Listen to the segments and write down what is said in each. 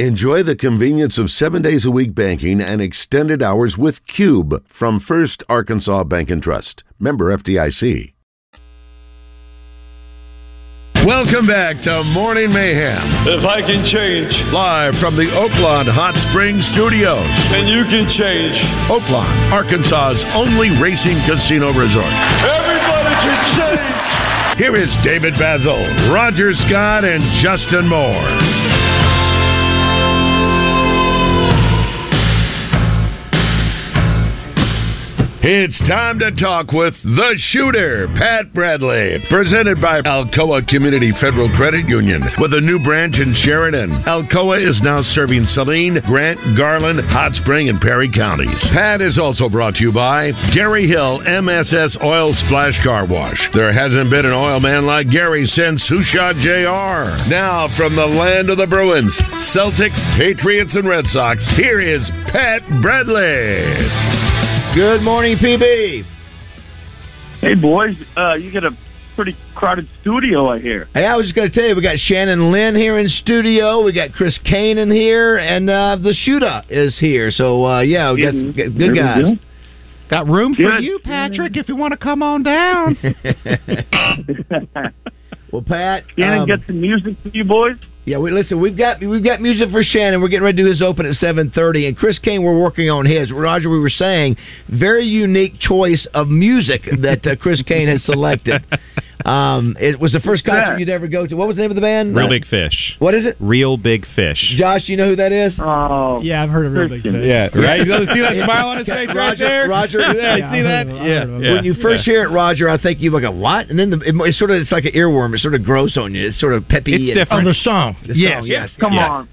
Enjoy the convenience of seven days a week banking and extended hours with Cube from First Arkansas Bank and Trust. Member FDIC. Welcome back to Morning Mayhem. If I can change, Live from the Oaklawn Hot Springs Studios. And you can change. Oaklawn, Arkansas's only racing casino resort. Everybody can change. Here is David Bazzel, Roger Scott, and Justin Moore. It's time to talk with the shooter, Pat Bradley, presented by Alcoa Community Federal Credit Union with a new branch in Sheridan. Alcoa is now serving Saline, Grant, Garland, Hot Spring, and Perry counties. Pat is also brought to you by Gary Hill MSS Oil Splash Car Wash. There hasn't been an oil man like Gary since Who Shot JR. Now from the land of the Bruins, Celtics, Patriots, and Red Sox, here is Pat Bradley. Good morning, PB. Hey, boys, uh, you got a pretty crowded studio, I hear. Hey, I was just going to tell you, we got Shannon Lynn here in studio. We got Chris Kane in here, and uh, the shooter is here. So, uh, yeah, we got some good good guys. Got room for Good. you, Patrick, if you want to come on down. well, Pat, Shannon, um, get some music for you boys. yeah, we listen. We've got we've got music for Shannon. We're getting ready to do his open at seven thirty, and Chris Kane. We're working on his. Roger, we were saying very unique choice of music that uh, Chris Kane has selected. Um, it was the first concert Yeah. you'd ever go to. What was the name of the band? Real Uh, Big Fish. What is it? Real Big Fish. Josh, you know who that is? Oh, yeah, I've heard of Real Big Fish. Yeah, right. You see that smile on his face right Roger, there? Roger, yeah, Yeah, you see I that? heard of it, I Yeah, heard of it. yeah. when you first hear it, Roger, I think you look a what, and then the, it, it's sort of it's like an earworm. It's sort of gross on you. It's sort of peppy. It's and- different. Oh, the song. The yes. song, yes. Come Yeah. on.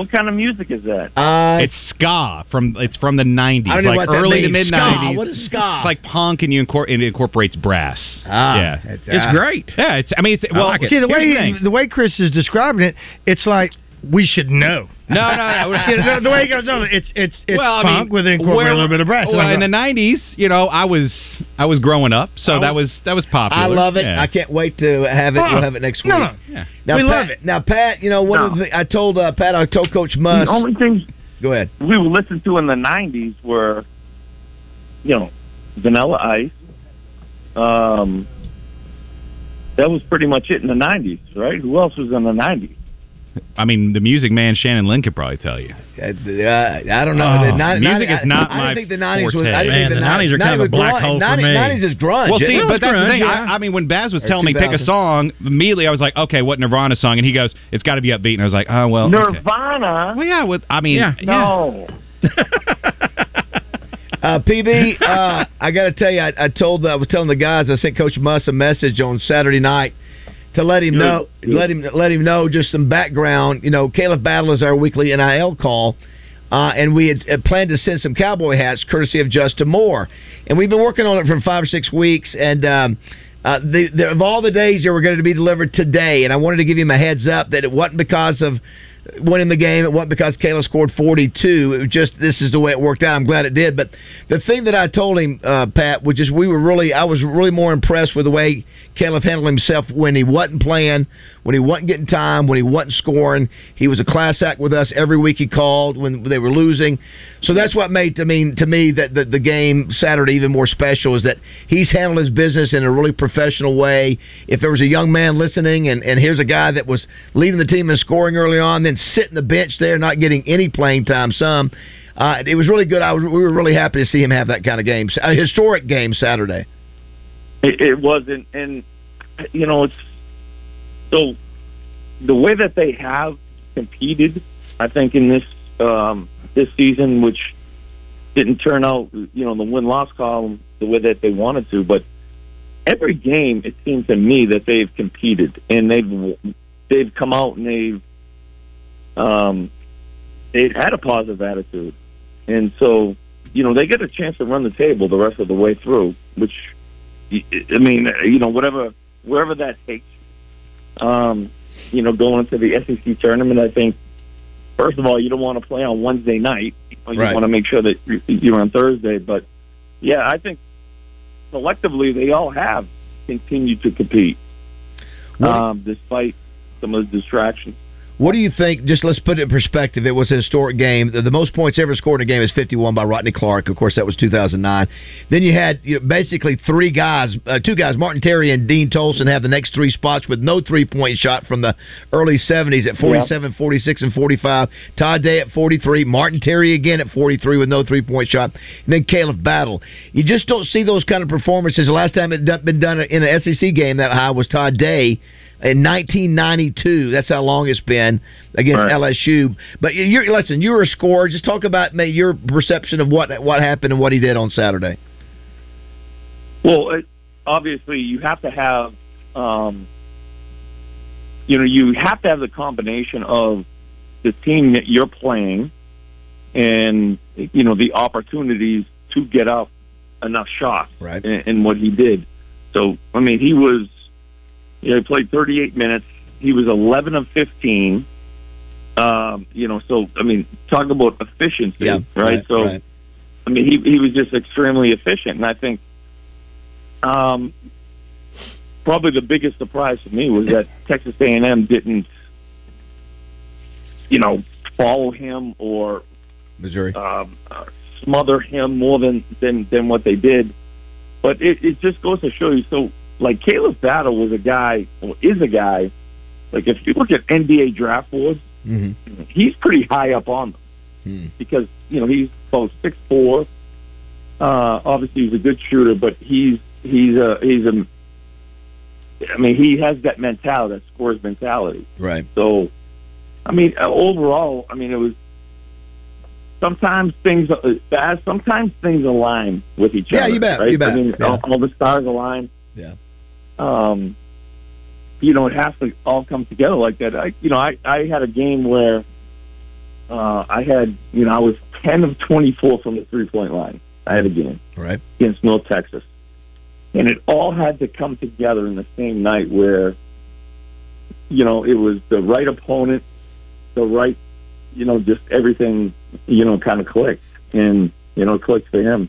What kind of music is that? Uh, It's ska from it's from the nineties, I know like what that early to mid nineties. What is ska? It's like punk, and you incor- and it incorporates brass. Ah, yeah, it's- it's ah. great. Yeah, it's. I mean, it's well. See the here's way the, he- the way Chris is describing it, it's like we should know. No, no, no. You know, the, the way he goes on, it's it's it's well, I punk mean, with incorporate where- a little bit of brass. Well, in the '90s, you know, I was I was growing up, so Oh. that was that was popular. I love it. Yeah. I can't wait to have it. Oh, We'll have it next week. no, no. Yeah. Now, We Pat, love it. Now, Pat, you know one of the I told uh, Pat, I told Coach Muss. The only things Go ahead. we would listen to in the 90s were, you know, Vanilla Ice. Um, that was pretty much it in the 90s, right? Who else was in the 90s? I mean, the music man Shannon Lynn could probably tell you. Uh, I don't know. Oh, the ni- music 90 is not I, I my didn't think the nineties was. forte. I didn't Man, think the 90s are kind of a black hole for me. Nineties is grunge. Well, see, It but was that's the thing. yeah. I, I mean, when Baz was Or telling me pick a song, immediately I was like, okay, what Nirvana song? And he goes, it's got to be upbeat. And I was like, oh well. okay. Nirvana? Well, yeah. With I mean, Yeah. No. Uh, PB, uh, I got to tell you, I, I told, I was telling the guys, I sent Coach Muss a message on Saturday night to let him Good. know, Good. let him, let him know just some background. You know, Khalif Battle is our weekly NIL call, uh, and we had, had planned to send some cowboy hats courtesy of Justin Moore, and we've been working on it for five or six weeks, and. Um, uh, the, the, of all the days they were going to be delivered today, and I wanted to give him a heads up that it wasn't because of winning the game. It wasn't because Khalif scored 42. It was just this is the way it worked out. I'm glad it did. But the thing that I told him, uh, Pat, was just we were really, I was really more impressed with the way Khalif handled himself when he wasn't playing, when he wasn't getting time, when he wasn't scoring. He was a class act with us every week. He called when they were losing. So that's what made to mean to me that the, the game Saturday even more special is that he's handled his business in a really professional way. If there was a young man listening, and, and here's a guy that was leading the team in scoring early on, then sitting the bench there, not getting any playing time, some. Uh, it was really good. I was, we were really happy to see him have that kind of game, a historic game Saturday. It, it wasn't, and you know, it's so the way that they have competed. I think in this um, this season, which didn't turn out, you know, the win loss column the way that they wanted to, but every game it seems to me that they've competed and they've they've come out and they've um, they've had a positive attitude, and so you know they get a chance to run the table the rest of the way through, which I mean, you know, whatever wherever that takes. Um, you know, going into the SEC tournament, I think first of all, you don't want to play on Wednesday night. You, know, you Right. want to make sure that you- you're on Thursday. But yeah, I think collectively they all have continued to compete um, despite some of the distractions. What do you think? Just let's put it in perspective. It was a historic game. The, the most points ever scored in a game is 51 by Rodney Clark. Of course, that was 2009. Then you had you know, basically three guys, uh, two guys, Martin Terry and Dean Tolson, have the next three spots with no three point shot from the early 70s at 47, 46, and 45. Todd Day at 43. Martin Terry again at 43 with no three point shot. And then Khalif Battle. You just don't see those kind of performances. The last time it had been done in an SEC game that high was Todd Day in 1992. That's how long it's been against Right. LSU. But you- you're listen. You're a scorer. Just talk about maybe your perception of what what happened and what he did on Saturday. Well, it, obviously, you have to have, um, you know, you have to have the combination of the team that you're playing and you know the opportunities to get up enough shots. Right. And, and what he did. So, I mean, he was, you know, he played 38 minutes. He was 11 of 15. Um, you know, so I mean, talk about efficiency, right? So. right. I mean, he he was just extremely efficient, and I think, um, probably the biggest surprise to me was that Texas A and M didn't, you know, follow him or Missouri. um, uh, smother him more than than than what they did. But it it just goes to show you. So, like Khalif Battle was a guy, or is a guy. Like if you look at NBA draft boards, hmm he's pretty high up on them Hmm. because you know he's about six four. Uh, obviously, he's a good shooter, but he's he's a he's a. I mean, he has that mentality, that scores mentality. Right. So, I mean, uh, overall, I mean, it was. Sometimes things, uh, bad. Sometimes things align with each Yeah, other. Yeah, you bet, Right? you bet, I mean, yeah. all, all the stars align. Yeah. Um, you know, it has to all come together like that. I, you know, I I had a game where uh, I had, you know, I was 10 of 24 from the three point line. I had a game Right. against North Texas. And it all had to come together in the same night where, you know, it was the right opponent, the right, you know, just everything, you know, kind of clicked. And, you know, clicked for him.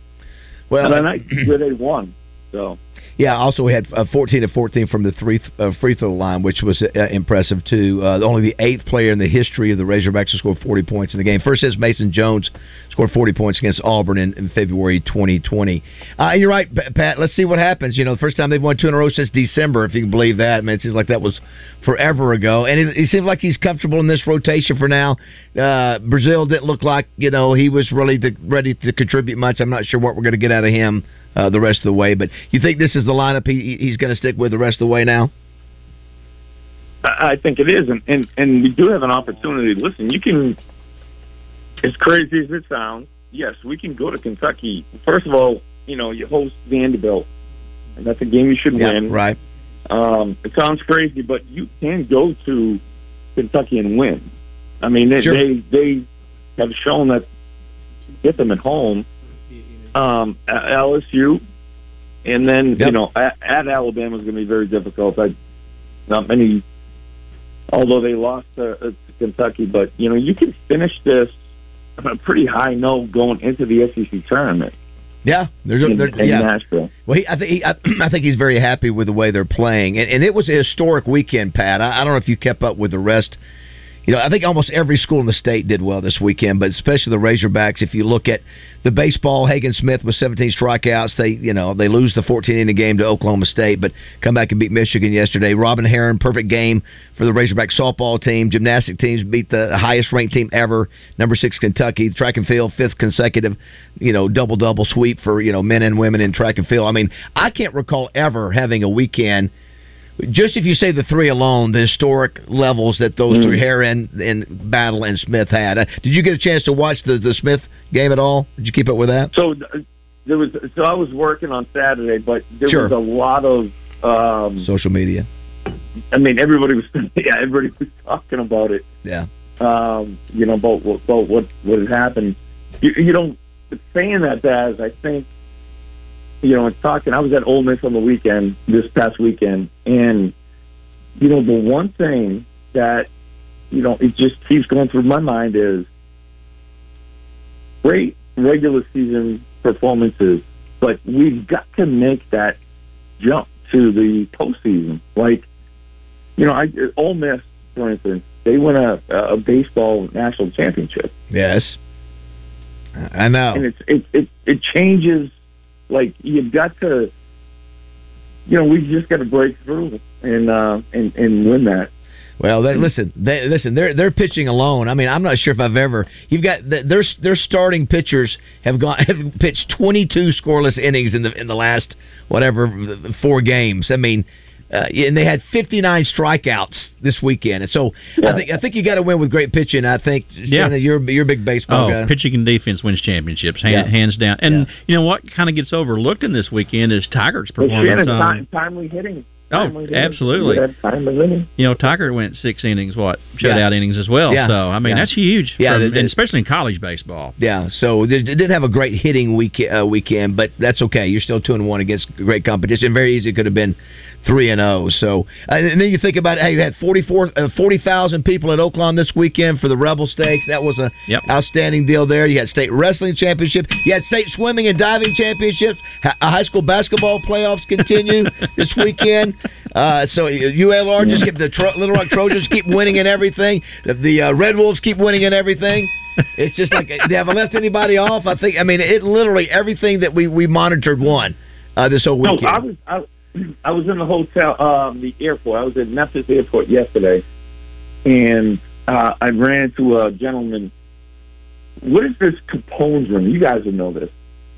Well, and night where they won. So, Yeah, also we had uh, 14 to 14 from the three uh, free throw line, which was uh, impressive too. Uh, only the eighth player in the history of the Razorbacks to score 40 points in the game. First is Mason Jones scored 40 points against Auburn in, in February 2020. Uh, you're right, Pat. Let's see what happens. You know, the first time they've won two in a row since December, if you can believe that. I mean, it seems like that was forever ago, and it, it seems like he's comfortable in this rotation for now. Uh, Brazile didn't look like you know he was really ready to contribute much. I'm not sure what we're going to get out of him uh, the rest of the way. But you think this is the lineup he, he's going to stick with the rest of the way now? I think it is, and, and and we do have an opportunity. Listen, you can, as crazy as it sounds, yes, we can go to Kentucky. First of all, you know, you host Vanderbilt, and that's a game you should win. right. Um, it sounds crazy, but you can go to Kentucky and win. I mean, they Sure. they, they have shown that get them at home. Um, LSU, and then you know at, at Alabama is going to be very difficult. I not many, although they lost to, uh, to Kentucky, but you know you can finish this on a pretty high note going into the SEC tournament Yeah, there's a, in, there, in yeah. Nashville. Well, he, I think he, I, I think he's very happy with the way they're playing, and, and it was a historic weekend, Pat. I, I don't know if you kept up with the rest. You know, I think almost every school in the state did well this weekend, but especially the Razorbacks. If you look at the baseball, Hagen Smith with 17 strikeouts. They, you know, they lose the 14 inning game to Oklahoma State, but come back and beat Michigan yesterday. Robyn Herron, perfect game for the Razorback softball team. Gymnastic teams beat the highest ranked team ever, number six Kentucky. Track and field, fifth consecutive, you know, double double sweep for you know men and women in track and field. I mean, I can't recall ever having a weekend just if you say the three alone, the historic levels that those Mm. three Herron and Battle and Smith had. Uh, did you get a chance to watch the the Smith game at all? Did you keep up with that? So th- there was so I was working on Saturday, but there Sure. was a lot of um Social media. I mean everybody was yeah, everybody was talking about it. Yeah. Um, you know, about what about what what had happened. You, you know, saying that Daz, I think you know, and talking I was at Ole Miss on the weekend, this past weekend, and you know, the one thing that you know, it just keeps going through my mind is great regular season performances, but we've got to make that jump to the postseason. Like, you know, I Ole Miss, for instance, they win a, a baseball national championship. Yes, I know. And it's it it it changes. Like you've got to, you know, we just got to break through and uh, and and win that. Well, they, listen, they, listen. They're they're pitching alone. I mean, I'm not sure if I've ever. You've got the, their their starting pitchers have gone have pitched 22 scoreless innings in the in the last whatever four games. I mean, uh, and they had 59 strikeouts this weekend. And so I think I think you got to win with great pitching. I think Yeah. Shannon, you're you're a big baseball Oh, guy. pitching and defense wins championships, hand, Yeah. hands down. And you know what kind of gets overlooked in this weekend is Tiger's performance. Shannon, time, timely hitting. Oh, hitting. absolutely. That timely hitting. you know, Tiger went six innings, what shutout Yeah. innings as well. Yeah. So I mean, Yeah. that's huge. Yeah, from- they- they- and especially in college baseball. Yeah, so they they didn't have a great hitting week, uh, weekend, but that's okay. You're still two and one against great competition. Very easy. It could have been three and zero. So, uh, and then you think about. Hey, you had 44, uh, 40,000 people at Oaklawn this weekend for the Rebel Stakes. That was a Yep. outstanding deal there. You had state wrestling championship. You had state swimming and diving championships. Ha- uh, high school basketball playoffs continue this weekend. Uh, so ULR just keep the Tro- Little Rock Trojans keep winning and everything. The, the uh, Red Wolves keep winning and everything. It's just like they haven't left anybody off. I think. I mean, it literally everything that we we monitored won uh, this whole No, weekend. I was I, I was in the hotel, um, the airport. I was at Memphis Airport yesterday, and uh, I ran into a gentleman. What is this Capone's room? You guys would know this.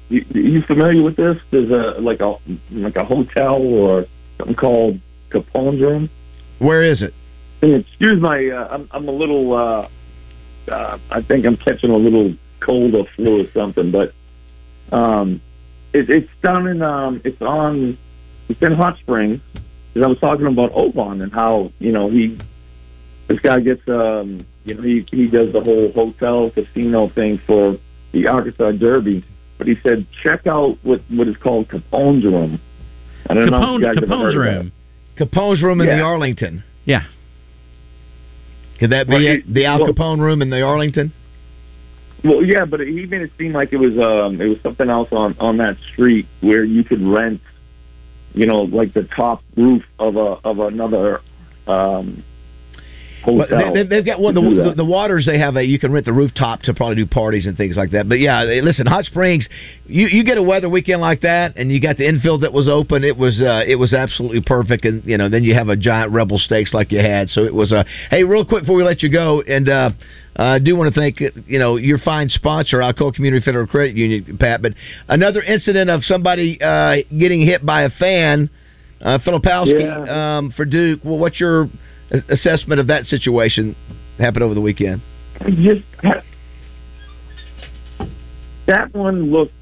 You, you familiar with this? There's a like a like a hotel or something called Capone's room. Where is it? And excuse my, uh, I'm I'm a little. Uh, uh, I think I'm catching a little cold or flu or something, but um, it, it's down in um, it's on, it's in Hot Springs. Because I was talking about Oban and how you know he, this guy gets um, you know he he does the whole hotel casino thing for the Arkansas Derby, but he said check out what what is called Capone's room. I don't know if Capone, you guys ever Capone's heard room. Capone's room in the Arlington. Yeah. Could that be Well, it? it- The Al well- Capone room in the Arlington? Well, yeah, but he made it seem like it was um it was something else on on that street where you could rent, you know, like the top roof of a of another um But hotel. they, they've got one to the, the, the waters. They have a you can rent the rooftop to probably do parties and things like that. But yeah, they- listen, Hot Springs. You you get a weather weekend like that, and you got the infield that was open. It was uh, it was absolutely perfect. And you know then you have a giant Rebel Stakes like you had. So it was a hey, real quick before we let you go, and uh, I do want to thank you know your fine sponsor, Alcoa Community Federal Credit Union, Pat. But another incident of somebody uh, getting hit by a fan, uh, Filipowski Yeah. um, for Duke. Well, what's your assessment of that situation happened over the weekend? just that one looked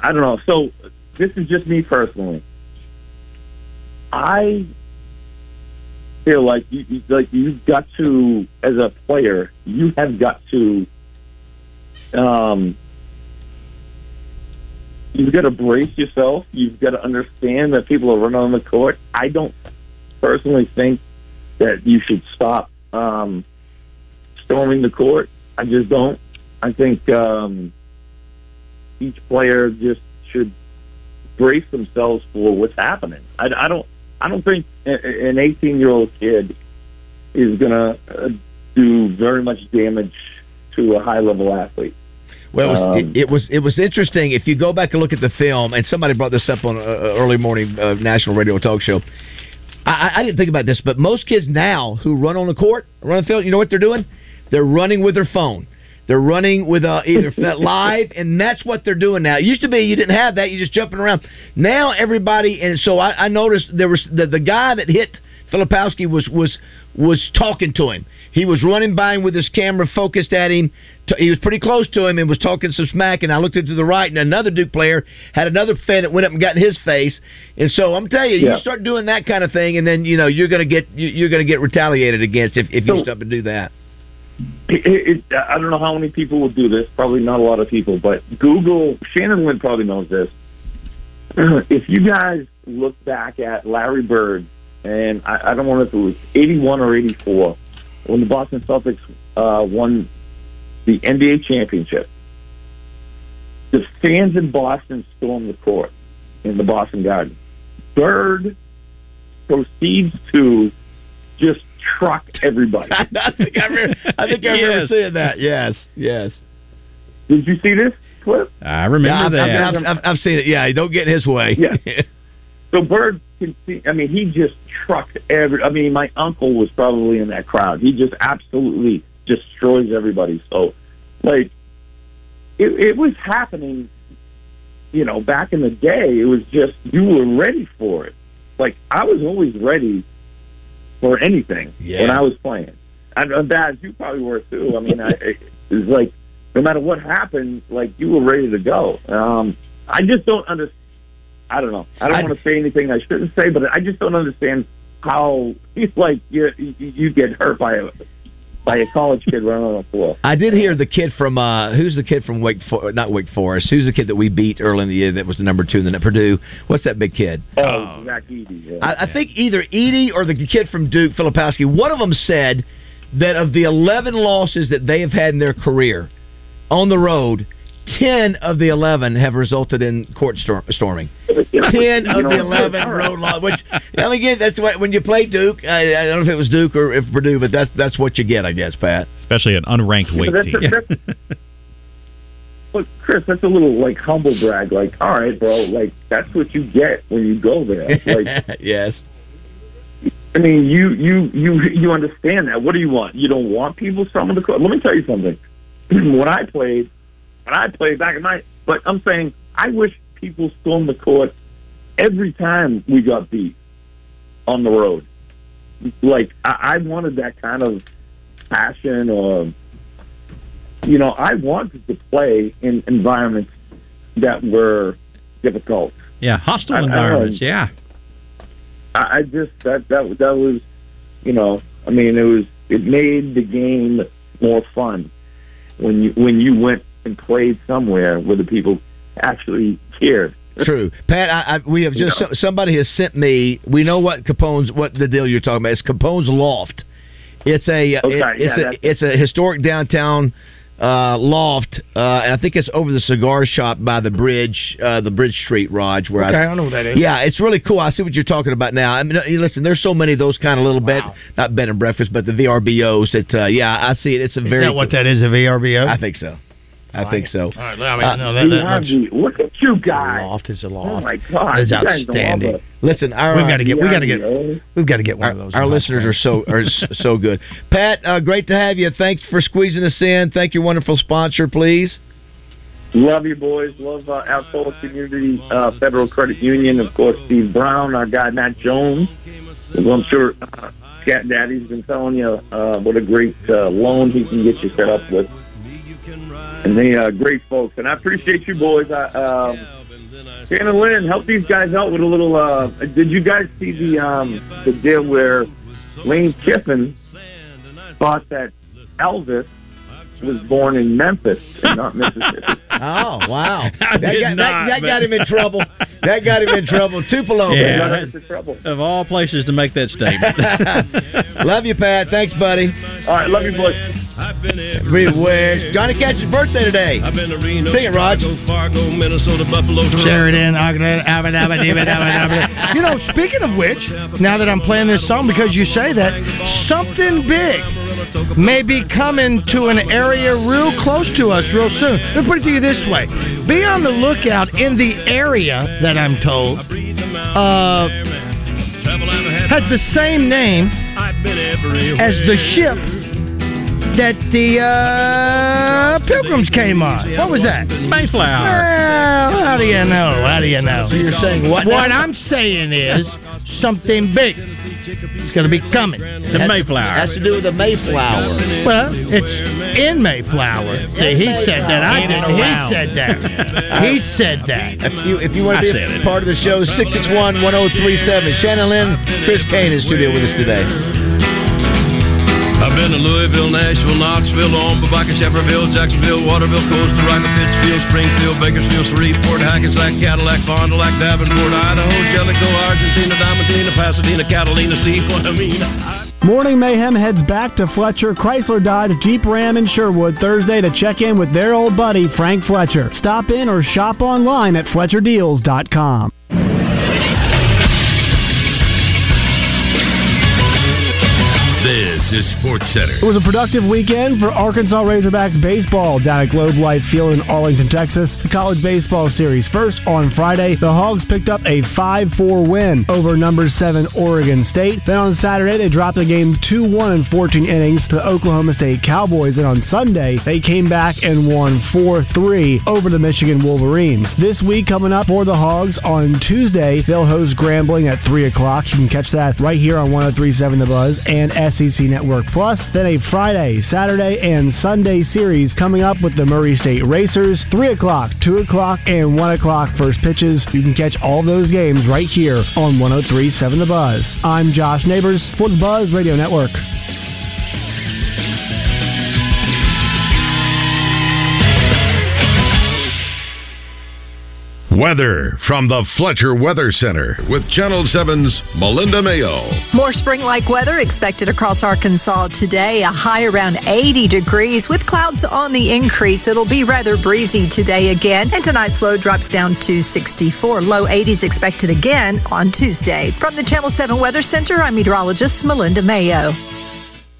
I don't know. So this is just me personally. I feel like you you- like you've got to as a player, you have got to um you've got to brace yourself. You've got to understand that people are running on the court. I don't personally think that you should stop um storming the court. I just don't. I think um, each player just should brace themselves for what's happening. I, I don't. I don't think an 18 year old kid is going to uh, do very much damage to a high level athlete. Well, it was, Um, it, it was it was interesting. If you go back and look at the film, and somebody brought this up on an early morning uh, national radio talk show. I, I- didn't think about this, but most kids now who run on the court, run the field, you know what they're doing? They're running with their phone. They're running with uh, either live, and that's what they're doing now. It used to be you didn't have that; you just jumping around. Now everybody, and so I, I noticed there was the, the guy that hit Filipowski was was was talking to him. He was running by him with his camera focused at him. He was pretty close to him and was talking some smack. And I looked to the right, and another Duke player had another fan that went up and got in his face. And so I'm telling you, Yeah. you start doing that kind of thing, and then you know you're going to get you- you're going to get retaliated against if, if you So- stop to do that. It, it, I don't know how many people would do this. Probably not a lot of people, but Google. Shannon Lynn probably knows this. if you guys look back at Larry Bird, and I, I don't know if it was 81 or 84, when the Boston Celtics uh, won the NBA championship, the fans in Boston stormed the court in the Boston Garden. Bird proceeds to just trucked everybody. I think I remember, I think I remember Yes. seeing that. Yes, yes. Did you see this clip? I remember Yeah, I've, that. I've, I've, I've seen it. Yeah, don't get in his way. Yeah. So Bird can see. I mean, he just trucked every. I mean, my uncle was probably in that crowd. He just absolutely destroys everybody. So, like, it, it was happening. You know, back in the day, it was just you were ready for it. Like I was always ready for anything Yeah. when I was playing. And and Baz, you probably were too. I mean, I, it was like no matter what happened, like you were ready to go. Um, I just don't understand. I don't know. I don't want to say anything I shouldn't say, but I just don't understand how it's like you you, you get hurt by a by a college kid running on the floor. I did hear the kid from uh who's the kid from Wake For- not Wake Forest who's the kid that we beat early in the year that was the number two in the Purdue what's that big kid Oh, Zach Edey. Yeah. I, I think either Edey or the kid from Duke Filipowski one of them said that of the 11 losses that they have had in their career on the road 10 of the 11 have resulted in court storm- storming 10 of the 11 road losses which I mean again that's what when you play Duke I, I don't know if it was Duke or if Purdue but that's that's what you get I guess Pat especially an unranked Yeah, weight but team. that's- that's- Look, Chris, that's a little like humble brag. Like, all right, bro, like that's what you get when you go there. Like, yes I mean, you you you you understand that. What do you want? You don't want people storming the court. Let me tell you something. when I played, when I played back in my, but I'm saying I wish people stormed the court every time we got beat on the road. Like I, I wanted that kind of passion, or you know, I wanted to play in environments that were difficult. yeah, hostile I- I um, environments. don't- yeah. I, I just that that that was, you know, I mean, it was it made the game more fun when you when you went and played somewhere where the people actually cared. True, Pat. I, I, we have just You know. somebody has sent me. We know what Capone's what the deal you're talking about. It's Capone's Loft. It's a Okay, it- it's yeah, a it's a historic downtown uh, loft, uh, and I think it's over the cigar shop by the bridge, uh, the Bridge Street Raj. Where Okay, I, I know what that is. Yeah, it's really cool. I see what you're talking about now. I mean, listen, there's so many of those kind of little bed, not bed and breakfast, but the VRBOs. That uh, yeah, I see it. It's a Is very. that what that is, a VRBO? I think so. I think so. All right, I mean, Uh, no, that, that much. VRB, look at you guys! Loft is a loft. Oh my God, That's you guys don't have outstanding. Listen, our We've got to get. we got to get, we've got to get one our, of those. our in my listeners are so are so good. Pat, uh, great to have you. Thanks for squeezing us in. Thank your wonderful sponsor, please. Love you boys. Love uh, Alcoa Community uh, Federal Credit Union. Of course, Steve Brown, our guy Matt Jones. I'm sure uh, Cat Daddy's been telling you uh, what a great uh, loan he can get you set up with. And they uh, great folks. And I appreciate you boys. I, um, Shannon Lynn, help these guys out with a little. Uh, did you guys see the um, the deal where Lane Kiffin thought that Elvis was born in Memphis and not Mississippi? Oh wow, I that, did got, not, that, that got him in trouble. That got him in trouble. Tupelo. Yeah. Got us into trouble. Of all places to make that statement. Love you, Pat. Thanks, buddy. All right, love you, boys. I've been Everywhere. Johnny Cash's birthday today. I've been to Reno, Sing it, Raj. Chicago, Fargo, Minnesota, Buffalo, Sheridan, Ogden, Abba, Dabba, Dibba, Dabba, Dabba. You know, speaking of which, now that I'm playing this song, because you say that, something big may be coming to an area real close to us real soon. Let me put it to you this way: be on the lookout in the area that I'm told uh, has the same name I've been everywhere. as the ship that the uh, Pilgrims came on. What was that? Mayflower. Well, how do you know? How do you know? So you're saying what? What? I'm saying is something big. It's going to be coming. The Mayflower. has to do with the Mayflower. Well, it's in Mayflower. See, he said that. I didn't. He said that. He said that. If you if you want to be a part of the show, 661-1037. Shannon Lynn, Chris Kane in studio with us today. I've been to Louisville, Nashville, Knoxville, Omaha, Shepherdsville, Jacksonville, Waterville, Pittsfield, Springfield, Bakersfield, Shreveport, Hackensack, Cadillac, Fond du Lac, Davenport, Idaho, Jellicoe, Argentina, Diamantina, Pasadena, Catalina, I mean? Morning Mayhem heads back to Fletcher Chrysler Dodge Jeep Ram in Sherwood Thursday to check in with their old buddy Frank Fletcher. Stop in or shop online at FletcherDeals.com. Texas Sports Center. It was a productive weekend for Arkansas Razorbacks baseball down at Globe Life Field in Arlington, Texas. The college baseball series. First on Friday, the Hogs picked up a 5-4 win over number 7 Oregon State. Then on Saturday, they dropped the game 2-1 in 14 innings to the Oklahoma State Cowboys. And on Sunday, they came back and won 4-3 over the Michigan Wolverines. This week coming up for the Hogs on Tuesday, they'll host Grambling at 3 o'clock. You can catch that right here on 1037 The Buzz and SEC Network Plus. Then a Friday, Saturday, and Sunday series coming up with the Murray State Racers. 3 o'clock, 2 o'clock, and 1 o'clock first pitches. You can catch all those games right here on 1037 The Buzz. I'm Josh Neighbors for the Buzz Radio Network. Weather from the Fletcher Weather Center with Channel 7's Melinda Mayo. More spring like weather expected across Arkansas today. A high around 80 degrees with clouds on the increase. It'll be rather breezy today again. And tonight's low drops down to 64. Low 80s expected again on Tuesday. From the Channel 7 Weather Center, I'm meteorologist Melinda Mayo.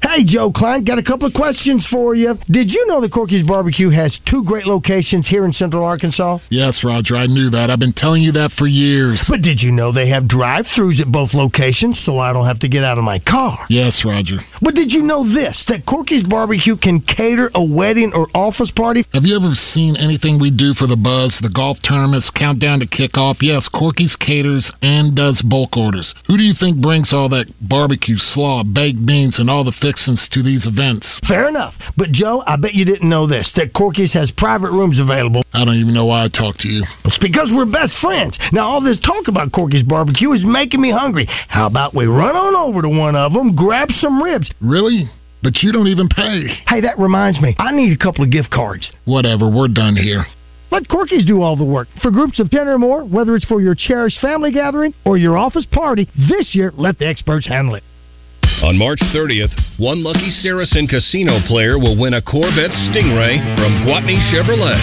Hey, Joe Klein, got a couple of questions for you. Did you know that Corky's Barbecue has two great locations here in Central Arkansas? Yes, Roger, I knew that. I've been telling you that for years. But did you know they have drive-throughs at both locations so I don't have to get out of my car? Yes, Roger. But did you know this, that Corky's Barbecue can cater a wedding or office party? Have you ever seen anything we do for the buzz, the golf tournaments, countdown to kickoff? Yes, Corky's caters and does bulk orders. Who do you think brings all that barbecue, slaw, baked beans, and all the to these events? Fair enough. But, Joe, I bet you didn't know this, that Corky's has private rooms available. I don't even know why I talk to you. It's because we're best friends. Now, all this talk about Corky's Barbecue is making me hungry. How about we run on over to one of them, grab some ribs? Really? But you don't even pay. Hey, that reminds me. I need a couple of gift cards. Whatever, we're done here. Let Corky's do all the work. For groups of 10 or more, whether it's for your cherished family gathering or your office party, this year, let the experts handle it. On March 30th, one lucky Saracen casino player will win a Corvette Stingray from Gwatney Chevrolet.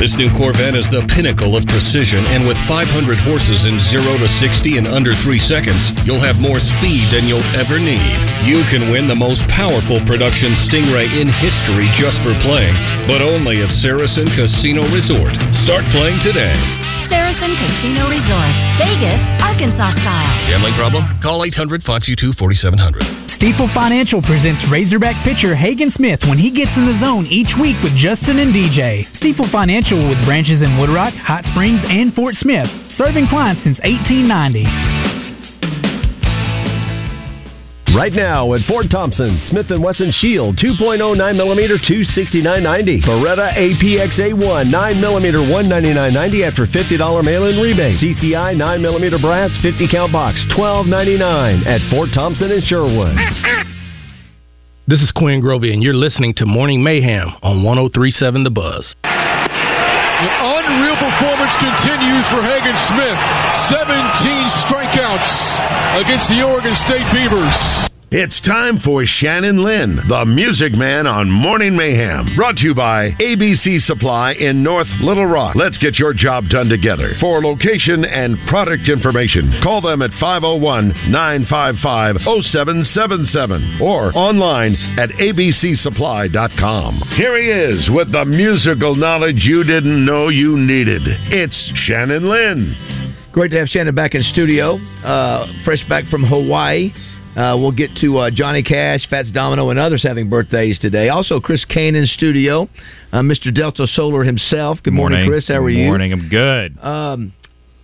This new Corvette is the pinnacle of precision, and with 500 horses in 0 to 60 in under 3 seconds, you'll have more speed than you'll ever need. You can win the most powerful production Stingray in history just for playing, but only at Saracen Casino Resort. Start playing today. Saracen Casino Resort, Vegas, Arkansas style. Gambling problem? Call 800 522 4700. Stifel Financial presents Razorback pitcher Hagen Smith when he gets in the zone each week with Justin and DJ. Stifel Financial with branches in Woodrock, Hot Springs, and Fort Smith, serving clients since 1890. Right now at Fort Thompson, Smith & Wesson Shield 2.0 9mm 269.90. Beretta APXA1 9mm 199.90 after $50 mail-in rebate. CCI 9mm brass 50 count box 12.99 at Fort Thompson and Sherwood. This is Quinn Grovey, and you're listening to Morning Mayhem on 1037 The Buzz. The unreal performance continues for Hagen Smith. 17 strikeouts against the Oregon State Beavers. It's time for Shannon Lynn, the Music Man on Morning Mayhem. Brought to you by ABC Supply in North Little Rock. Let's get your job done together. For location and product information, call them at 501 955 0777 or online at abcsupply.com. Here he is with the musical knowledge you didn't know you needed. It's Shannon Lynn. Great to have Shannon back in studio, uh, fresh back from Hawaii. Uh, we'll get to uh, Johnny Cash, Fats Domino, and others having birthdays today. Also, Chris Kane in studio, uh, Mr. Delta Solar himself. Good morning, morning Chris. How are Good you? Morning. I'm good. Um,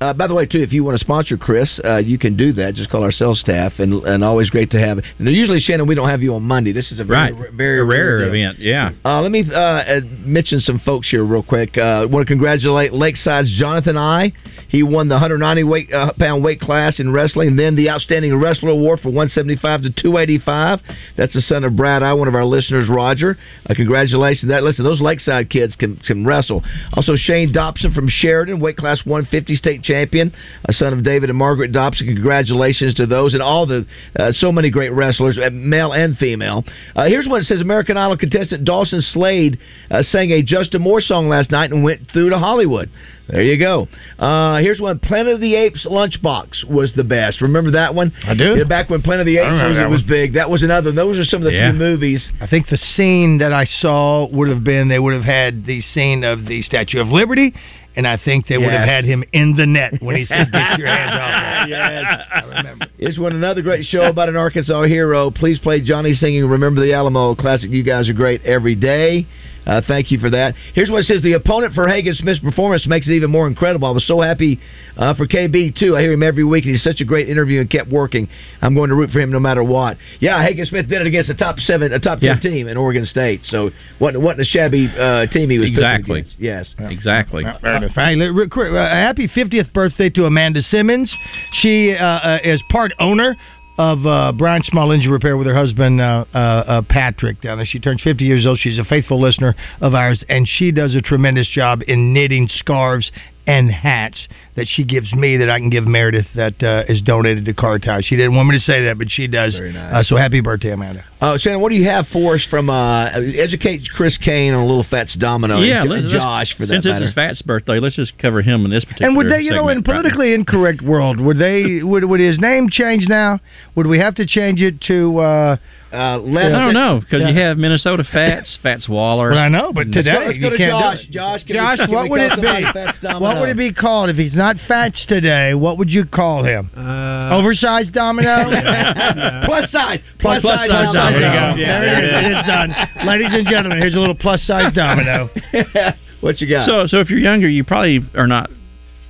uh, by the way, too, if you want to sponsor Chris, uh, you can do that. Just call our sales staff, and and always great to have. And usually, Shannon, we don't have you on Monday. This is a very Right. very A rare event, yeah. Uh, let me uh, uh, mention some folks here real quick. Uh, want to congratulate Lakeside's Jonathan I. He won the 190 weight, uh, pound weight class in wrestling, then the Outstanding Wrestler Award for 175 to 285. That's the son of Brad I, one of our listeners, Roger. Uh, congratulations. That listen, those Lakeside kids can can wrestle. Also, Shane Dobson from Sheridan, weight class 150 state champion, a son of David and Margaret Dobson. Congratulations to those and all the uh, so many great wrestlers, uh, male and female. Uh, here's what it says: American Idol contestant Dawson Slade uh, sang a Justin Moore song last night and went through to Hollywood. There you go. Uh, here's one. Planet of the Apes lunchbox was the best. Remember that one? I do. Yeah, back when Planet of the Apes was, it was big. That was another. Those are some of the Yeah. few movies. I think the scene that I saw would have been they would have had the scene of the Statue of Liberty, and I think they would have had him in the net when he said, "Get your hands off." yes, I remember. Here's one another great show about an Arkansas hero. Please play Johnny singing "Remember the Alamo" classic. You guys are great every day. Uh, thank you for that. Here's what it says: the opponent for Hagen Smith's performance makes it even more incredible. I was so happy uh, for KB too. I hear him every week, and he's such a great interview and kept working. I'm going to root for him no matter what. Yeah, Hagen Smith did it against a top seven, a top ten Yeah. team in Oregon State. So wasn't wasn't a shabby uh, team he was Exactly. against. Yes, Exactly. Hey, look, real quick, uh, happy 50th birthday to Amanda Simmons. She uh, uh, is part owner of uh, Brian Small Engine Repair with her husband uh, uh, uh, Patrick. Down there, she turns 50 years old. She's a faithful listener of ours, and she does a tremendous job in knitting scarves and hats that she gives me that I can give Meredith that uh, is donated to CARTI. She didn't want me to say that, but she does. Very nice. Uh, so happy birthday, Amanda. Uh, Shannon, what do you have for us from uh, educate Chris Kane on a little Fats Domino? yeah, and let's, Josh for that since matter. it's his Fat's birthday, let's just cover him in this particular. And would they, you know, in segment right politically incorrect world, would they would would his name change now? Would we have to change it to? Uh uh, I don't know because you have Minnesota Fats, Fats Waller. Well, I know, but today let's go you to can't Josh. do it. Josh, can we- Josh, what would it be? What would it be called if he's not Fats today? What would you call him? Uh, Oversized Domino. plus size, plus, Plus size, size Domino. domino. There it is. It is done. Ladies and gentlemen, here's a little plus size domino. what you got? So, so if you're younger, you probably are not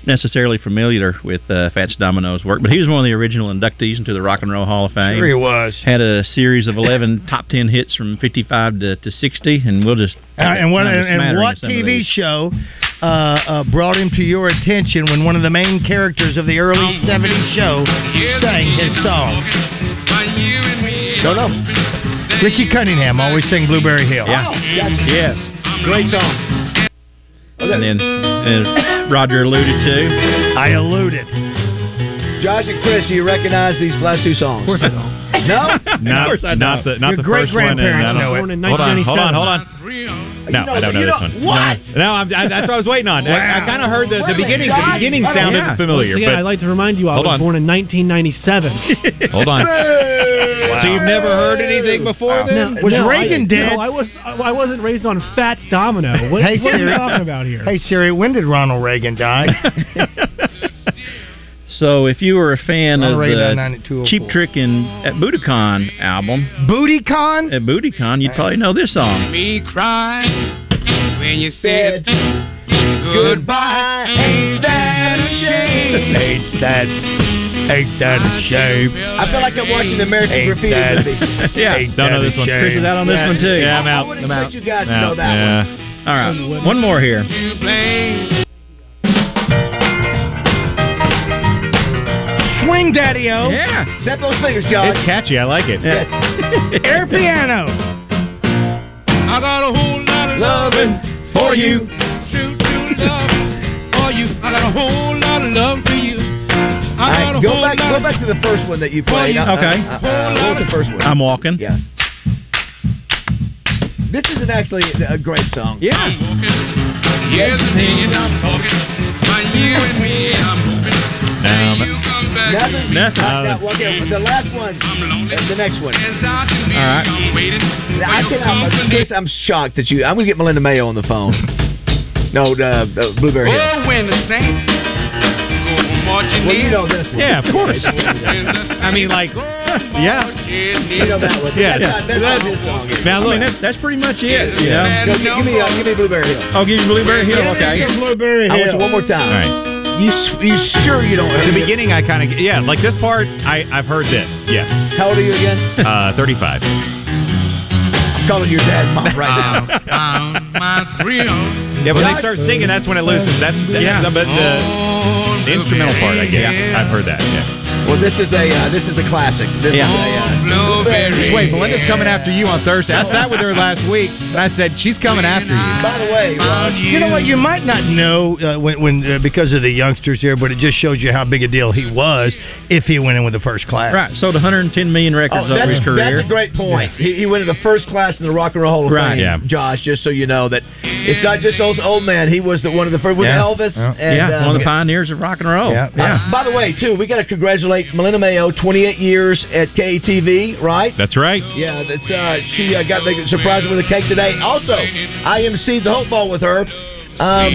necessarily familiar with uh, Fats Domino's work, but he was one of the original inductees into the Rock and Roll Hall of Fame. Sure he was. Had a series of 11 top 10 hits from 55 to, to 60, and we'll just. Uh, and what and, and what of some of TV show uh, uh, brought him to your attention when one of the main characters of the early '70s show sang his song? Don't know. Richie Cunningham always sang Blueberry Hill. Yeah. Yes. Great song. And then as Roger alluded to. I alluded. Josh and Chris, do you recognize these last two songs? Of course I don't. No? Not, course I not know. the not Your the first one. And I know it. Born in Hold on, hold on, hold on. No, You know- I don't know this one. what? No, no that's what I was waiting on. I, I kind of heard the, the Wait a minute, beginning. The beginning sounded yeah. familiar, Once again, I'd like to remind you, I was on. born in 1997. hold on. So you've never heard anything before? Then? Was no, Reagan I, dead? No, I was. I wasn't raised on Fats Domino. What, Hey, what are you Siri. talking about here? Hey Siri, when did Ronald Reagan die? So if you were a fan of Reagan died in the 9204. Cheap Trick and at Budokan album, Budokan? at Budokan, you'd probably know this song. Me cry when you said Goodbye. Ain't that a shame? Ain't that, ain't that a shame? I feel like I'm watching the American Ain't Graffiti that- movie. yeah, Ain't Don't know this one. shame? Chris is out on this Yeah. one too. Yeah, I'm out. I would I'm expect out. you guys to know that yeah. one. All right, one more here. To Daddy-O. Yeah, Snap those fingers, Josh. It's catchy. I like it. Air piano. I got a whole lot of Loving for you. true, true love for you. I got a whole lot of love for you. I right, a go whole back. lot Go back to the first one that you played. Uh, Okay. Uh, uh, uh, what was the first one? I'm walking. yeah. This isn't actually a great song. Yeah. Yes, indeed, I'm talking. When you and me, I'm hoping. Um, you. Nothing. Nothing. Uh, no, okay, the last one. uh, the next one. All right. I'm, waiting I your can, I'm, company. Chris, I'm shocked that you. I'm gonna get Melinda Mayo on the phone. No, uh, uh, Blueberry Hill. Oh, when the saints go marching Well, you know this one. Yeah, of course. I mean, like, yeah. You know that one. Yeah, That's yeah. not- that's song. Now look, that's, that's pretty much it. You know? Go, gi- give me, uh, give me Blueberry Hill. I'll give you Blueberry Hill. Okay. Blueberry I want you one more time. all right. You you sure you don't? At the beginning, I kind of yeah, like this part. I I've heard this. Yes. How old are you again? Uh, 35. I'm calling your dad mom right now. Found my thrill. Yeah, when they start singing, that's when it loses. That's, that's Yeah. But the The instrumental part, I guess. I've heard that. Yeah. Well, this is a uh, this is a classic. This Yeah. is a uh, Just wait, Melinda's coming after you on Thursday. I sat with her last week, and I said she's coming after you. By the way, Raj, You know what? You might not know uh, when, when uh, because of the youngsters here, but it just shows you how big a deal he was if he went in with the first class. Right, sold 110 million records Oh, over his career. that's a great point. He, he went into first class in the Rock and Roll Hall of Right. Fame, Yeah. Josh. Just so you know that it's not just old old man. He was the one of the first with Yeah. Elvis. Yeah. And, yeah, uh, one of the pioneers of rock and roll. Uh, by the way, too, we got to congratulate Melinda Mayo, 28 years at KTV, right? That's right. Yeah, that's uh, she uh, got the surprise with a cake today. Also, I emceed the Hope Ball with her. Um,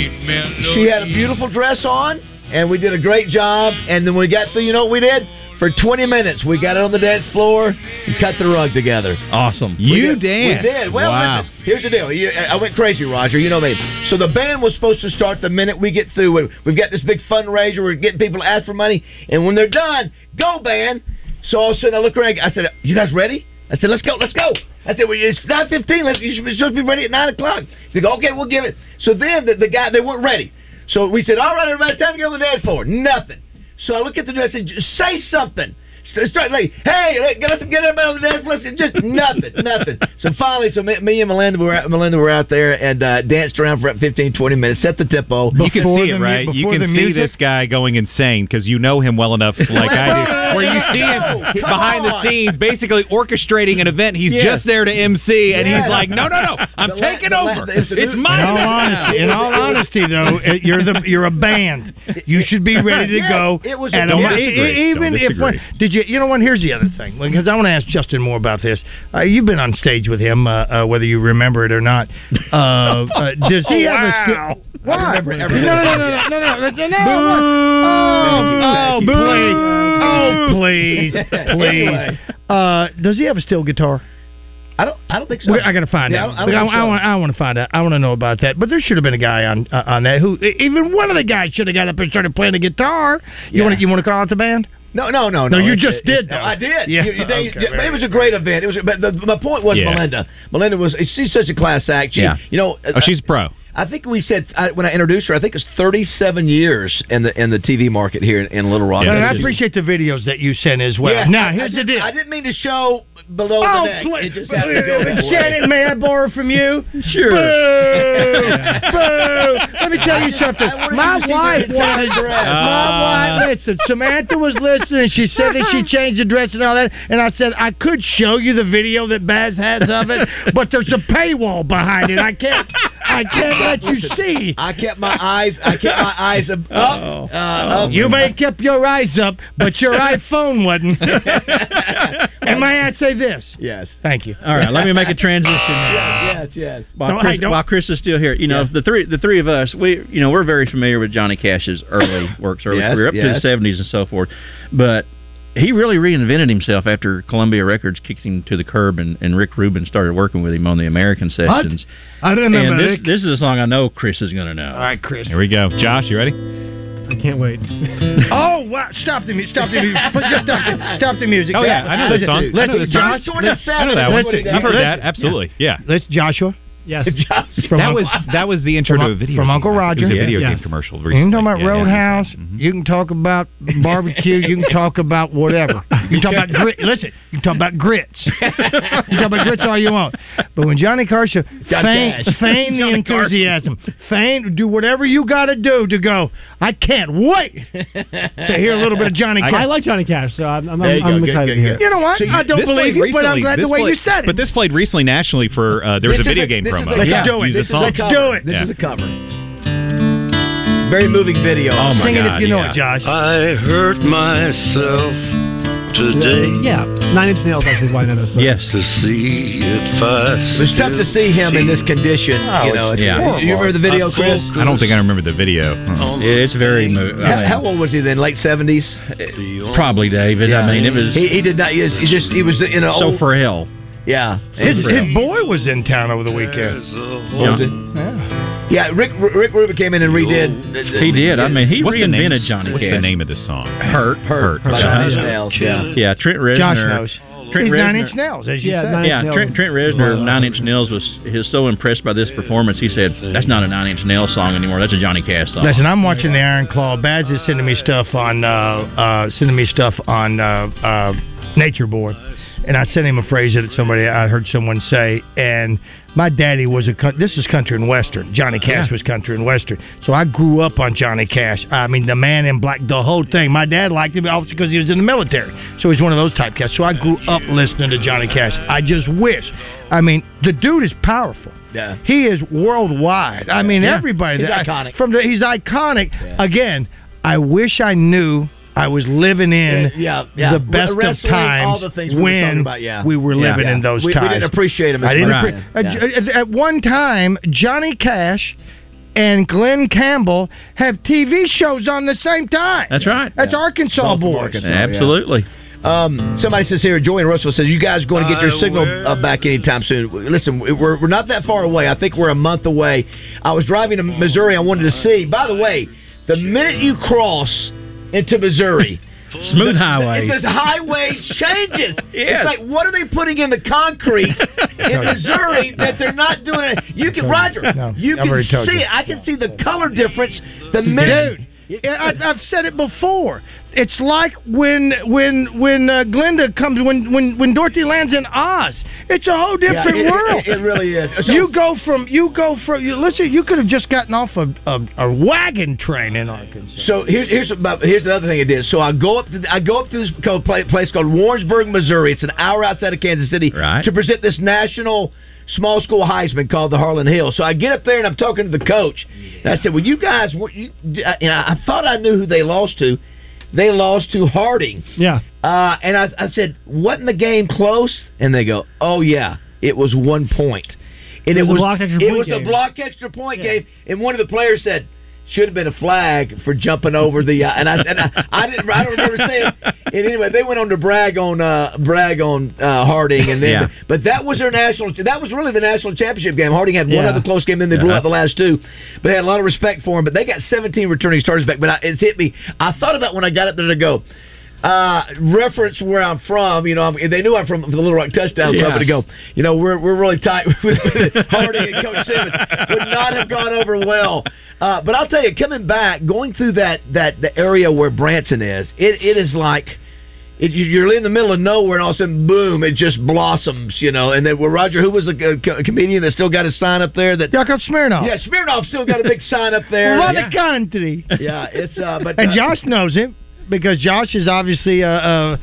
she had a beautiful dress on, and we did a great job. And then we got through. You know what we did? For 20 minutes, we got it on the dance floor and cut the rug together. Awesome. We You did. danced. We did. Well, Wow. listen, here's the deal. You, I went crazy, Roger. You know me. So the band was supposed to start the minute we get through. We- We've got this big fundraiser. We're getting people to ask for money. And when they're done, go band. So all of a sudden I look around. I said, you guys ready? I said, let's go, let's go. I said, well, it's 9.15. Let's, you should be be ready at 9 o'clock. They go, okay, we'll give it. So then the, the guy, they weren't ready. So we said, all right, everybody, time to go to the dance floor. Nothing. So I look at the dude. I said, "Just say something. So Start like, hey, let, let's get everybody on the dance floor. Just nothing, nothing. So finally, so me, me and Melinda were out, Melinda were out there and uh, danced around for about 15, 20 minutes. Set the tempo. You can see it, right? You can see this guy going insane because you know him well enough, like I do, where you see him Come behind the scenes, basically orchestrating an event. He's Yes. just there to MC, and Yes. he's like, "No, no, no, I'm The la- taking la- over. the- the- It's In my all honesty, in all honesty, though, it- you're the you're a band. You should be ready to Yes, go. it was a- a- Don't disagree. even Don't if disagree. did you you know what? Here's the other thing because I want to ask Justin more about this. Uh, you've been on stage with him, uh, uh, whether you remember it or not. Uh, uh, does he have a skill? Why? I remember no, everything. no, no, no, no, no, no, no, Oh, oh, please, oh, please, please. Uh, does he have a steel guitar? I don't. Think so. I got to find Yeah, out. I don't- I don't I, think so. want, I want to find out. I want to know about that. But there should have been a guy on uh, on that who even one of the guys should have got up and started playing the guitar. You Yeah. want to you want to call out the band? No, no, no, No, no. you just it's- did, though. I did. Yeah, You- you- they- okay, yeah, very it was a great event. It was. But the, my point was Yeah. Melinda. Melinda was. She's such a class act. She, Yeah. You know. Oh, she's a pro. I think we said I, when I introduced her. I think it's 37 years in the in the TV market here in, in Little Rock. and I appreciate the videos that you sent as well. Yeah, now I- here's I the didn't- deal. I didn't mean to show below Oh, the neck. pl- It just happened to go that way. Shannon, may I borrow from you? Sure. Boo! Boo! Let me tell you something. I wanted My you wife wanted. entire dress. My Ah. wife, listen. Samantha was listening. She said that she changed the dress and all that, and I said I could show you the video that Baz has of it, but there's a paywall behind it. I can't. I can't let you see. I kept my eyes. I kept my eyes up. up, uh, up. You may have kept your eyes up, but your iPhone wasn't. and may I say this? Yes. Thank you. All right, let me make a transition. Yes. Yes. While, Don't- Chris, hey, don't- while Chris is still here, you know Yeah. the three the three of us, we you know we're very familiar with Johnny Cash's early works, early Yes, career up to the seventies and so forth. But he really reinvented himself after Columbia Records kicked him to the curb, and, and Rick Rubin started working with him on the American sessions. I didn't know And this this is a song I know Chris is going to know. All right, Chris. Here we go. Josh, you ready? I can't wait. Oh wow! Stop the music! Stop the music! Just stop the, stop the music! Oh yeah, I know this Listen, song. I Listen, know this song. Josh, I know that one. listen, I've heard that. Absolutely. Yeah. Let's Joshua. Yes. From That Uncle- was that was the intro From- to a video from game. Uncle It was a video Yeah. game Yes. commercial. You can talk about Yeah, yeah. Roadhouse. Mhm. You can talk about barbecue. You can talk about whatever. You can talk about grit. Listen, you can talk about grits. you can talk about grits all you want. But when Johnny Carson feign, Cash. feign the Johnny Carson. enthusiasm, feign, do whatever you got to do to go. I can't wait to hear a little bit of Johnny Cash. I, Cash. like Johnny Cash, so I'm, I'm, There you I'm go. Excited good, to hear good. You know what? So you- I don't believe played you, but I'm glad the This way played- you said it. But this played recently nationally for uh, there was a video game this is promo. a Let's cover. do it. Use This the is a song. do it. This Yeah. is a cover. Very moving video. Oh my Sing it if you know yeah. it, Josh. I hurt myself today Yeah, Nine Inch Nails actually is why I know this. But Yes. to see if I It's tough to see him in this condition. Oh, you know, it's yeah. You- You remember the video, Chris? I don't think I remember the video. Uh-uh. It's very mo- How, how old was he then? Late seventies. probably David. I mean, it was He, he did not. He, was- he just he was in an so old. frail. Yeah. His, his boy was in town over the weekend. What was it? Yeah. Yeah, Rick Rick Rubin came in and redid. the- the- He did. I mean, he What's the reinvented name? Johnny What's Cash. the name of the song? Hurt. Hurt. Hurt. by Nine Inch Nails. Nails, Yeah. Yeah, Trent Reznor. Josh knows. Trent He's Reznor, Nine Inch Nails, as you say. yeah, Trent, Trent Reznor of Nine Inch Nails was he was so impressed by this performance. He said, "That's not a Nine Inch Nails song anymore. That's a Johnny Cash song." Listen, I'm watching the Iron Claw. Bads is sending me stuff on uh, uh, sending me stuff on uh, uh, Nature Boy, and I sent him a phrase that somebody I heard someone say. And my daddy was a this was country and western. Johnny Cash Yeah. was country and western. So I grew up on Johnny Cash. I mean, the Man in Black, the whole thing. My dad liked him obviously because he was in the military. So he's one of those type cats. So I grew up listening to Johnny Cash. I just wish. I mean, the dude is powerful. Yeah. He is worldwide. I mean, Yeah. everybody. He's that- iconic. From the, he's iconic. Again, I wish I knew I was living in Yeah, yeah. the best of times all the things we when talking about, yeah. we were Yeah. living Yeah. in those We- we didn't appreciate 'em as I didn't much. appre- Right. uh, at, at one time, Johnny Cash and Glen Campbell have TV shows on the same time. That's right. That's Arkansas Both boys. Arkansas, Absolutely. Um, somebody says here, Joey and Russell says, you guys are going to get your I signal uh, back anytime soon. Listen, we're, we're not that far away. I think we're a month away. I was driving to Missouri. I wanted to see. By the way, the minute you cross into Missouri, Smooth the- highway. The, the highway changes. Yes. It's like, what are they putting in the concrete in Missouri that they're not doing it? You can, Roger, No, you I've can already told see you. it. I can see the color difference the minute. Dude, I, I've said it before. It's like when when when uh, Glenda comes when when when Dorothy lands in Oz. It's a whole different Yeah, it- world. it- it really is. So- you go from you go from you listen. You could have just gotten off a, a, a wagon train in Arkansas. So here's here's about, here's the other thing it is. So I go up to I go up to this place called Warrensburg, Missouri. It's an hour outside of Kansas City Right. to present this national small school Heisman called the Harlan Hill. So I get up there and I'm talking to the coach. And I said, "Well, you guys, what you, I- you know, I thought I knew who they lost to. They lost to Harding." Yeah. Uh, and I, I said, "Wasn't the game close?" And they go, "Oh yeah, it was one point." And It was a blocked extra point was a game. block extra point game. And one of the players said, "Should have been a flag for jumping over the." Uh, and I and I, I didn't. I don't remember saying. And anyway, they went on to brag on uh, brag on uh, Harding, and then Yeah. but that was their national. That was really the national championship game. Harding had one Yeah. other close game, then they blew out the last two. But they had a lot of respect for him. But they got 17 returning starters back. But I, it's hit me. I thought about when I got up there to go. Uh, reference where I'm from, you know, I'm, they knew I'm from the Little Rock Touchdown Club, Yeah. to go, you know, we're we're really tight with Harding and Coach Simmons would not have gone over well. Uh, but I'll tell you, coming back, going through that that the area where Branson is, it, it is like it, you- you're in the middle of nowhere, and all of a sudden, boom, it just blossoms, you know. And then, well, Roger, who was the co- comedian that still got a sign up there? That Yakov Smirnoff. yeah, Smirnoff still got a big sign up there. Run yeah. country. yeah, it's uh, but And uh, Josh knows him because Josh is obviously a, uh,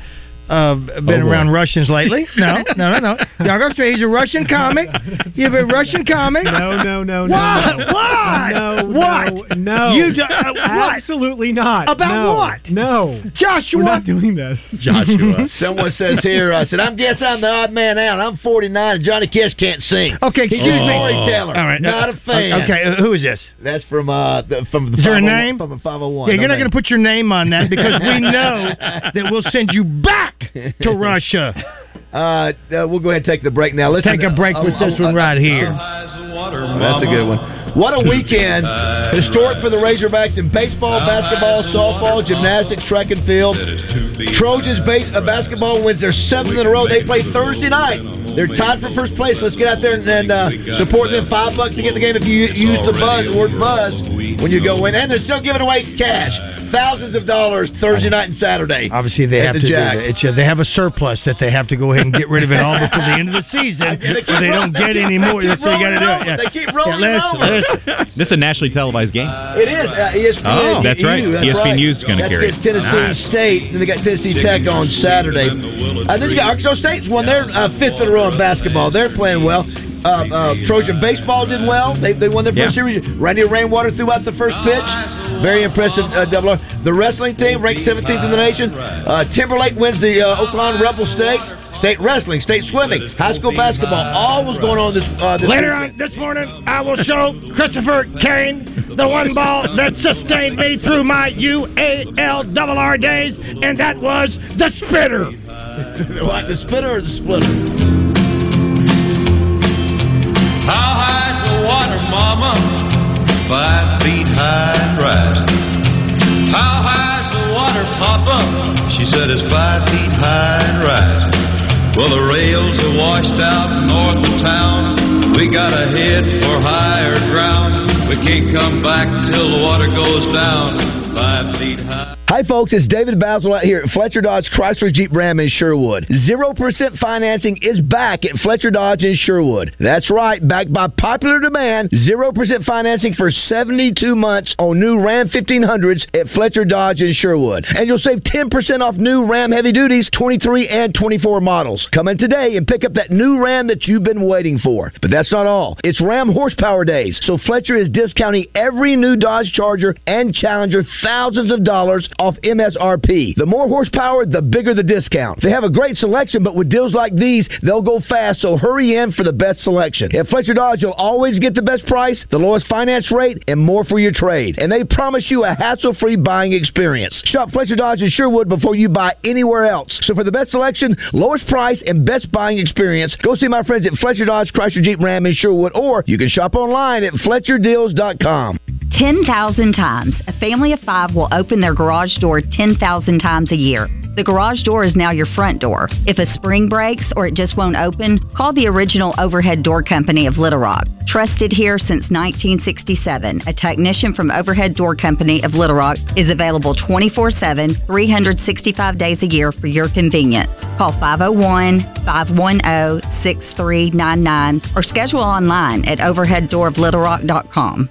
uh, been Oh, boy. around Russians lately. No, no, no, no. Yakov, he's a Russian comic. You're a Russian comic. No, no, no, no. What? no. What? No, What? No. no. You do- uh, what? Absolutely not. About No. what? No. Joshua. We're not doing this. Joshua. Someone says here, I said, I guess I'm the odd man out. I'm 49 and Johnny Cash can't sing. Okay, He's excuse a me. storyteller. All right. Not a fan. Okay, uh, who is this? That's from uh the, from the Is there a name? From the 501. Yeah, you're not going to put your name on that because we know that we'll send you back to Russia. Uh, uh, we'll go ahead and take the break now. Let's Take a break with this one right here. That's a good one. What a weekend! Historic for the Razorbacks in baseball, basketball, softball, gymnastics, track and field. Trojans base, uh, basketball wins their seventh in a row. They play Thursday night. They're tied for first place. Let's get out there and, and uh, support them. Five bucks to get the game if you use the buzz, the word buzz, when you go in. And they're still giving away cash, thousands of dollars Thursday night and Saturday. Obviously, they have the to do Jack. that. It's, uh, they have a surplus that they have to go ahead and get rid of it all before the end of the season. They keep they don't get keep- any more. they keep So you got to do it. rolling Yeah. over. They keep rolling yeah, listen, over. listen. This is a nationally televised game. It is. Uh, ESPN. Oh, that's right. That's ESPN right. News is gonna carry against it. Tennessee Nice. State, and they got Tennessee Tech on Saturday. And then you got Arkansas State's won their uh, fifth in a row in basketball. They're playing well. Uh, uh, Trojan baseball did well. They, they won their first Yeah. series. Randy Rainwater threw out the first pitch. Very impressive uh, double. R. The wrestling team ranked 17th in the nation. Uh, Timberlake wins the uh, Oaklawn Rebel Stakes. State wrestling, state swimming, high school basketball. All was going on this. Uh, this Later weekend. on this morning, I will show Christopher Kane the one ball that sustained me through my UALR days, and that was the spitter. what, the spitter or the splitter? How high's the water, mama? Five feet high and rising. How high's the water, papa? She said it's five feet high and rising. Well, the rails are washed out north of town. We gotta head for higher ground. We can't come back till the water goes down five feet high. Hi, folks. It's David Bazzel out here at Fletcher Dodge Chrysler Jeep Ram in Sherwood. 0% financing is back at Fletcher Dodge in Sherwood. That's right, backed by popular demand. 0% financing for 72 months on new Ram 1500s at Fletcher Dodge in Sherwood. And you'll save 10% off new Ram Heavy Duties 23 and 24 models. Come in today and pick up that new Ram that you've been waiting for. But that's not all. It's Ram Horsepower Days, so Fletcher is discounting every new Dodge Charger and Challenger thousands of dollars off MSRP. The more horsepower, the bigger the discount. They have a great selection, but with deals like these, they'll go fast, so hurry in for the best selection. At Fletcher Dodge, you'll always get the best price, the lowest finance rate, and more for your trade. And they promise you a hassle free buying experience. Shop Fletcher Dodge in Sherwood before you buy anywhere else. So for the best selection, lowest price, and best buying experience, go see my friends at Fletcher Dodge Chrysler Jeep Ram in Sherwood, or you can shop online at FletcherDeals.com. 10,000 times. A family of five will open their garage door 10,000 times a year. The garage door is now your front door. If a spring breaks or it just won't open, call the original overhead door company of Little Rock. Trusted here since 1967, a technician from Overhead Door Company of Little Rock is available 24 7, 365 days a year for your convenience. Call 501 510 6399 or schedule online at overheaddooroflittlerock.com.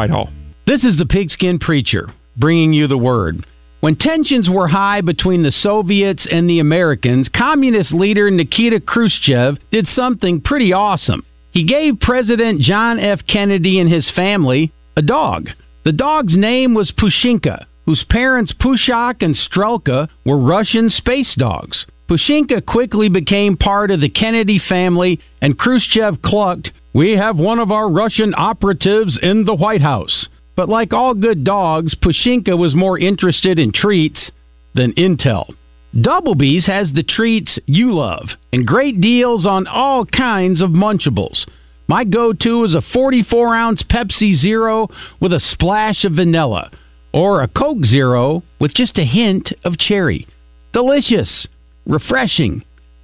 Whitehall. This is the Pigskin Preacher bringing you the word. When tensions were high between the Soviets and the Americans, communist leader Nikita Khrushchev did something pretty awesome. He gave President John F. Kennedy and his family a dog. The dog's name was Pushinka, whose parents Pushok and Strelka were Russian space dogs. Pushinka quickly became part of the Kennedy family, and Khrushchev clucked, We have one of our Russian operatives in the White House. But like all good dogs, Pushinka was more interested in treats than intel. Doublebees has the treats you love and great deals on all kinds of Munchables. My go to is a 44 ounce Pepsi Zero with a splash of vanilla, or a Coke Zero with just a hint of cherry. Delicious, refreshing.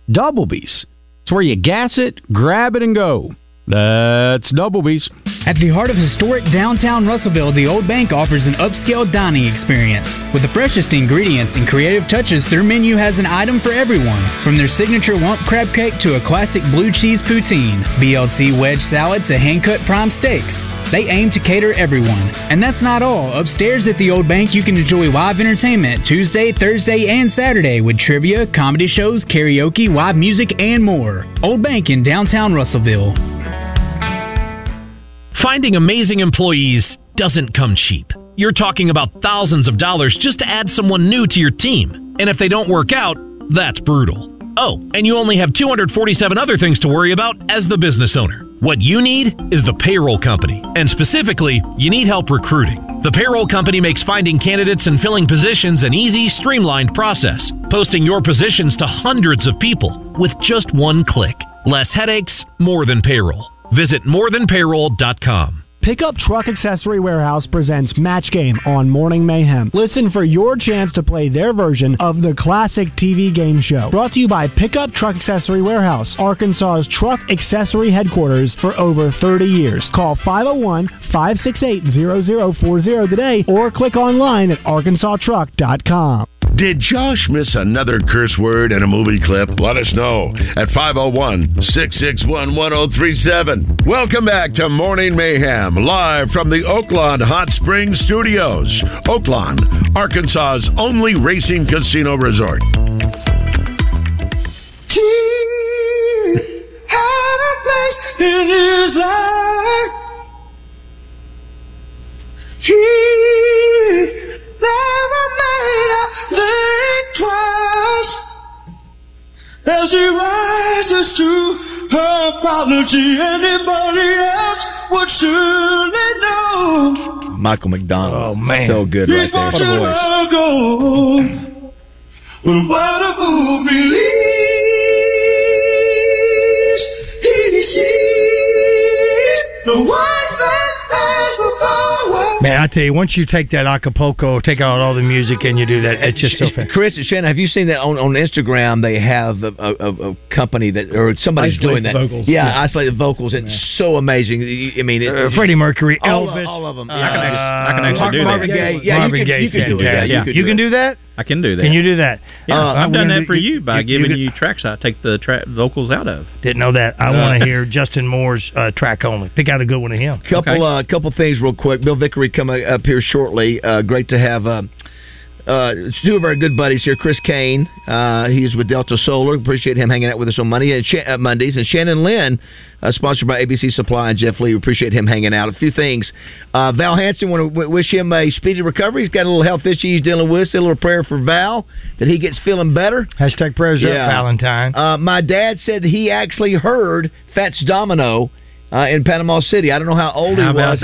Doublebees. It's where you gas it, grab it, and go. That's Doublebees. At the heart of historic downtown Russellville, the Old Bank offers an upscale dining experience. With the freshest ingredients and creative touches, their menu has an item for everyone. From their signature lump crab cake to a classic blue cheese poutine, BLT wedge salad to hand-cut prime steaks. They aim to cater everyone. And that's not all. Upstairs at the Old Bank, you can enjoy live entertainment Tuesday, Thursday, and Saturday with trivia, comedy shows, karaoke, live music, and more. Old Bank in downtown Russellville. Finding amazing employees doesn't come cheap. You're talking about thousands of dollars just to add someone new to your team. And if they don't work out, that's brutal. Oh, and you only have 247 other things to worry about as the business owner. What you need is the payroll company. And specifically, you need help recruiting. The payroll company makes finding candidates and filling positions an easy, streamlined process, posting your positions to hundreds of people with just one click. Less headaches, more than payroll. Visit morethanpayroll.com. Pickup Truck Accessory Warehouse presents Match Game on Morning Mayhem. Listen for your chance to play their version of the classic TV game show. Brought to you by Pickup Truck Accessory Warehouse, Arkansas's truck accessory headquarters for over 30 years. Call 501 568 0040 today or click online at arkansastruck.com. Did Josh miss another curse word in a movie clip? Let us know at 501 661 1037. Welcome back to Morning Mayhem, live from the Oaklawn Hot Springs Studios. Oaklawn, Arkansas's only racing casino resort. He had a place in his life. He never made a think twice as he rises to her apology. Anybody else would surely know. Michael McDonald. Oh, man. so good right He's there. much ago. When what a fool believes, he sees the wise Man, I tell you, once you take that a cappella, take out all the music, and you do that, it's just so fantastic. Chris and Shannon, have you seen that on, on Instagram? They have a, a, a company that or somebody's Isolate doing that. vocals. Yeah, Yeah. isolated vocals. and It's so amazing. I mean, it, Uh, Freddie Mercury, all Elvis, of, all of them. uh, I can actually- I can actually Mark- do that. Marvin Gaye. Yeah, Marvin you can, you can do fantastic. that. Yeah. You can do that. I can do that. Can you do that? Yeah, Uh, I've done that do- for you by you- giving you- you tracks I take the track vocals out of. Didn't know that. I Uh. want to hear Justin Moore's uh, track only. Pick out a good one of him. Couple uh, couple things real quick. Bill Vickery coming up here shortly. Uh, great to have uh, uh, two of our good buddies here. Chris Kane, uh, he's with Delta Solar. Appreciate him hanging out with us on Monday and Sh- uh, Mondays. And Shannon Lynn, uh, sponsored by ABC Supply and Jeff Lee. We appreciate him hanging out. A few things. Uh, Val Hansen, want to w- wish him a speedy recovery. He's got a little health issue he's dealing with. Say a little prayer for Val that he gets feeling better. Hashtag prayers up, Valentine. Uh, my dad said he actually heard Fats Domino uh, in Panama City. I don't know how old How he was.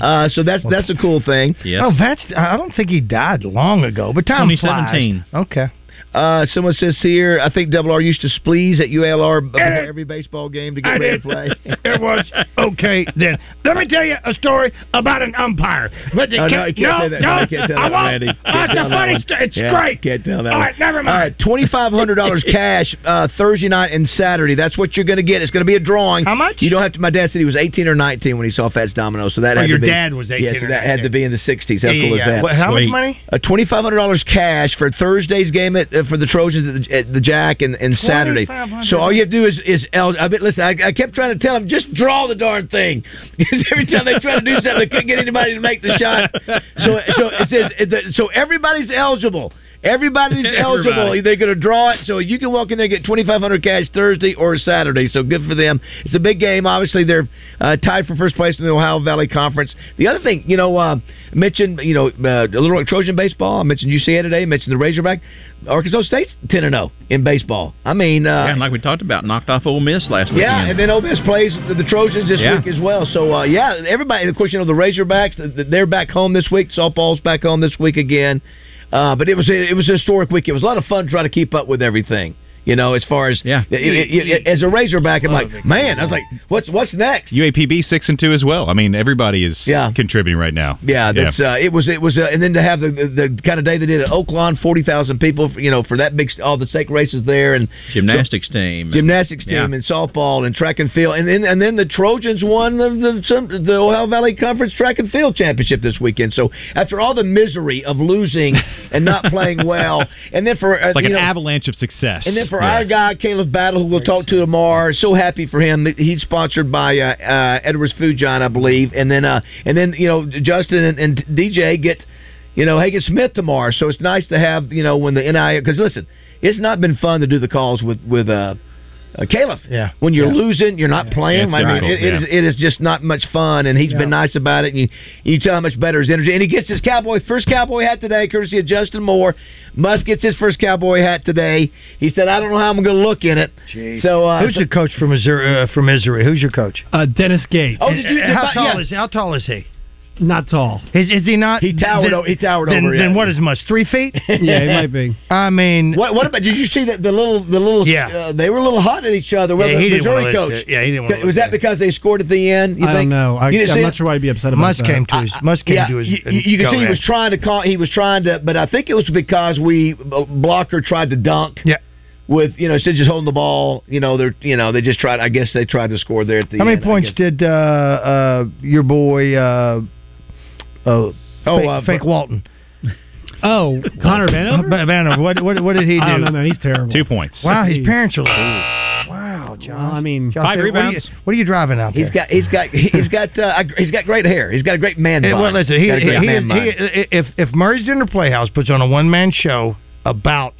Uh, Uh, so that's that's a cool thing. Oh, that's. I don't think he died long ago, but time 2017. flies. Okay. Uh, someone says here, I think Double R used to spleeze at ULR before every baseball game to get I ready did. to play. it was okay then. Let me tell you a story about an umpire. But Oh, no, you can't say that. no, No, you can't tell I that. Randy. Oh, Can't it's tell a funny story. It's Yeah, great. Can't tell that All one. never mind. All right, twenty five hundred dollars cash uh, Thursday night and Saturday. That's what you're going to get. It's going to be a drawing. How much? You don't have to. My dad said he was eighteen or nineteen when he saw Fats Domino. So that Oh, had your to be, dad was 18 Yeah, so that had to be in the sixties. How Yeah, cool is that? how much Sweet. money? Uh, twenty five hundred dollars cash for Thursday's game at, uh, Uh, for the Trojans at the, at the Jack and, and Saturday. So all you have to do is is el- I mean, listen. I, I kept trying to tell him just draw the darn thing because every time they try to do something, they couldn't get anybody to make the shot. So so it says so everybody's eligible. Everybody's eligible. They're going to draw it, so you can walk in there and get twenty five hundred cash Thursday or Saturday. So good for them. It's a big game. Obviously, they're uh, tied for first place in the Ohio Valley Conference. The other thing, you know, uh, mentioned you know uh, Little Rock Trojan baseball. I mentioned UCA today. I mentioned the Razorback. Arkansas State's ten and zero in baseball. I mean, uh, yeah, and like we talked about, knocked off Ole Miss last week. yeah, and then Ole Miss plays the, Trojans this Yeah. week as well. So uh, yeah, everybody. Of course, you know the Razorbacks. th- th- They're back home this week. Softball's back home this week again. Uh, but it was a, it was a historic week. It was a lot of fun trying to keep up with everything. You know, as far as yeah, as a Razorback, I'm like, man, I was like, what's what's next? UAPB six and two as well. I mean, everybody is Yeah. contributing right now. Yeah, that's uh, it was it was uh, and then to have the, the the kind of day they did at Oaklawn, forty thousand people, you know, for that big all the stake races there and Gymnastics team. gymnastics team Yeah. and softball and track and field, and then and then the Trojans won the the, some, the Ohio Valley Conference track and field championship this weekend. So after all the misery of losing and not playing well, and then for uh, It's like an know, avalanche of success. and then for Yeah. our guy Caleb Battle, who we'll talk to tomorrow, so happy for him. He's sponsored by uh, uh, Edwards Food Giant, I believe, and then uh, and then you know Justin and, and DJ get you know Hagen Smith tomorrow. So it's nice to have you know when the NI because listen, it's not been fun to do the calls with with uh, uh, Caleb. Yeah. When you're Yeah. losing, you're not playing. Yeah, I it's mean, difficult, it, it, is, yeah. it is just not much fun, and he's Yeah. been nice about it. And you, you tell how much better his energy, and he gets his cowboy first cowboy hat today, courtesy of Justin Moore. Muss gets his first cowboy hat today. He said, "I don't know how I'm going to look in it." So, uh, Who's your coach from Missouri? Uh, from Missouri? Who's your coach? Uh, Dennis Gates. Oh, did you- how yeah. tall is how tall is he? Not tall. Is, is he not? He towered Then- he towered then, over, Then yeah. what is much? Three feet? Yeah, he might be. I mean, What, what about? Did you see that the little the little? Yeah. uh, they were a little hot at each other. Well, Yeah, the he didn't Missouri coach. Yeah, he didn't wanna Was that listen. because they scored at the end? You I think? don't know. I, I'm not it? sure why he'd be upset about Muss that. came to his. Muss came yeah, to his. you, you, can see he was trying to call. He was trying to, but I think it was because we uh, blocker tried to dunk. Yeah. With you know instead of just holding the ball, you know they're you know they just tried. I guess they tried to score there at the How many end, I points did uh, uh, your boy uh, uh, Oh, fake, uh, fake Walton? Oh, Connor Vanover? Vanover. What, what, what did he do? I don't know, man. He's terrible. Two points. Wow, his parents are. Like Wow, John. Well, I mean, John, Five what are you- rebounds. What are you driving out there? He's got he's got he's got uh, he's got great hair. He's got a great man Hey, well, listen, he, Got a he, great he man is- bun. he- if if Murray's Dinner Playhouse puts on a one man show about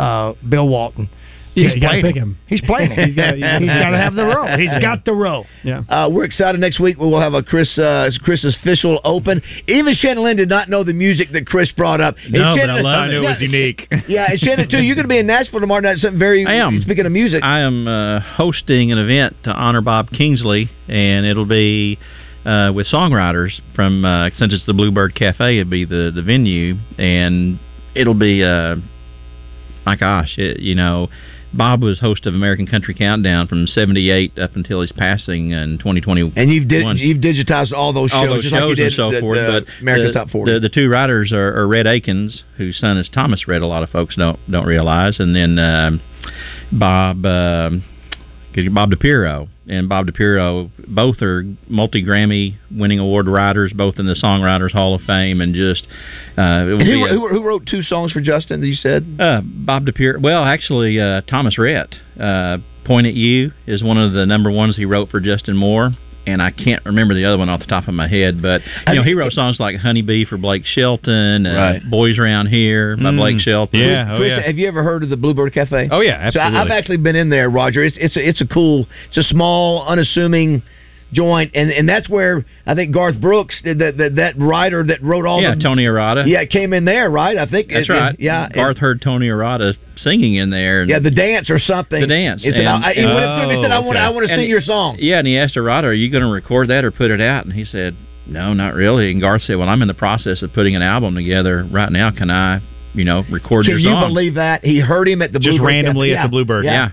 uh, Bill Walton, Yeah, He's you gotta playing pick it. him. He's playing it. He's got- gotta have the role. He's got the role. Yeah. Uh, we're excited. Next week we will have a Chris uh, Chris's official open. Even Shannon Lynn did not know the music that Chris brought up. And No, but Shannon- I love I knew it was unique. Yeah, and Shannon too. You're going to be in Nashville tomorrow night. Something very. I am. Speaking of music, I am uh, hosting an event to honor Bob Kingsley, and it'll be uh, with songwriters from uh, since it's the Bluebird Cafe, it'll be the the venue, and it'll be uh, my gosh, it, you know. Bob was host of American Country Countdown from '78 up until his passing in 2021. and you've di- you've digitized all those shows, all those just shows like you did and so the, forth. the but America's the, Top 40. The, the two writers are, are Rhett Akins, whose son is Thomas Rhett. A lot of folks don't don't realize, and then um, Bob um Bob DiPiero and Bob DiPiero. Both are multi Grammy winning award writers, both in the Songwriters Hall of Fame, and just uh, it and who, a- who, who wrote two songs for Justin? That you said. uh, Bob DiPiero. Well, actually, uh, Thomas Rhett, uh, "Point at You" is one of the number ones he wrote for Justin Moore, and I can't remember the other one off the top of my head. But you know, he wrote songs like "Honeybee" for Blake Shelton, uh, Right. "Boys Around Here" by Mm. Blake Shelton. Oh, Chris, have you ever heard of the Bluebird Cafe? Oh, yeah, absolutely. So I, I've actually been in there, Roger. It's it's a, it's a cool, it's a small, unassuming joint, and and that's where I think Garth Brooks, that that, that writer that wrote all yeah, the Tony Arata. yeah, came in there, right? I think That's and- right. and- yeah, and- Garth heard Tony Arata singing in there. And yeah, the dance or something. The dance. He said, And- I, he went up to him and said, "I Oh, want, okay. I want to And sing he- your song." Yeah, and he asked Arata, "Are you going to record that or put it out?" And he said, "No, not really." And Garth said, "Well, I'm in the process of putting an album together right now. Can I, you know, record Can your you song?" believe that he heard him at the Just Bluebird randomly Cafe? at the Bluebird. Yeah.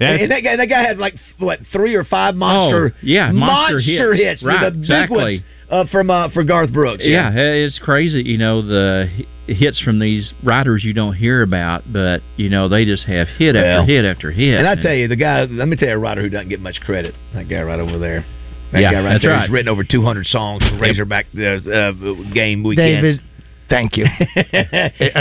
And, and that guy, that guy had like what three or five monster, Oh, yeah, monster monster hits. hits, Right, the big exactly. ones uh, from uh, for Garth Brooks. Yeah, it's crazy. You know the hits from these writers you don't hear about, but you know they just have hit Well, after hit after hit. And I tell you, the guy. Let me tell you, a writer who doesn't get much credit. That guy right over there. That Yeah, guy right that's there. right. He's written over 200 songs for Razorback uh, uh, game weekends. David, thank you.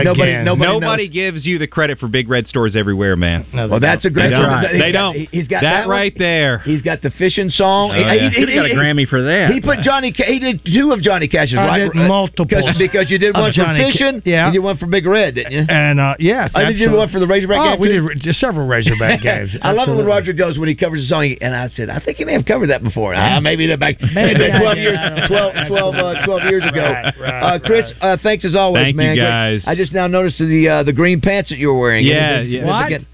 nobody, nobody, Nobody gives you the credit for big red stores everywhere, man. Well, that's a great. They song. don't. He's They got- don't. He's got that that one. right there. He's got the fishing song. Oh, yeah. Should've got a Grammy for that. He put Johnny. Ca- He did two of Johnny Cash's. I right? did multiples because, because you did one for Johnny Ca- fishing. yeah. and you did one for Big Red, didn't you? And uh, yes, Oh, did you one for the Razorback oh, game, we too? did just several Razorback games. I love it when Roger goes when he covers a song, and I said, I think he may have covered that before. Yeah. Ah, maybe that back Maybe, maybe 12 years, 12, 12, uh, 12 years ago. Right, right, uh, Chris, uh, thanks as always, Thank you, man. Great. guys. I just now noticed the uh, the green pants that you were wearing. Yeah, Anything yeah. significant?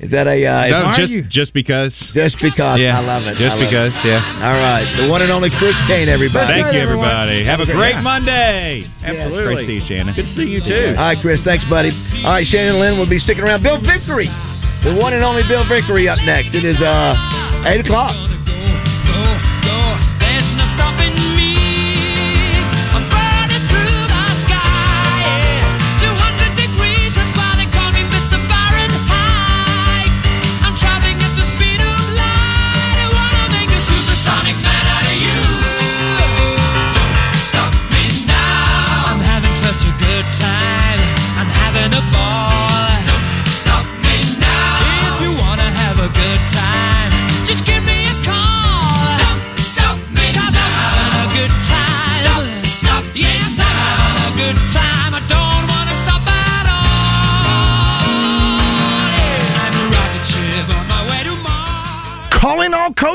Is that a? Uh, No, is- just just because. Just because. Yeah, I love it. Just love because. It. Yeah. All right, the one and only Chris Kane, everybody. Thank you, everybody. Have a great Yeah. Monday. Absolutely. Great to see you, Shannon. Good to see you too. All right, Chris. Thanks, buddy. All right, Shannon Lynn will be sticking around. Bill Vickery, the one and only Bill Vickery, up next. It is uh eight o'clock.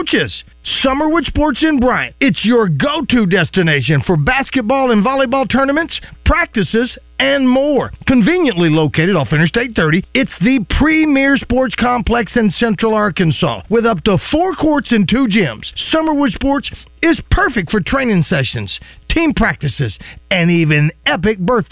Coaches. Summerwood Sports in Bryant. It's your go to destination for basketball and volleyball tournaments, practices, and more. Conveniently located off Interstate 30, it's the premier sports complex in Central Arkansas with up to four courts and two gyms. Summerwood Sports is perfect for training sessions, team practices, and even epic birthday.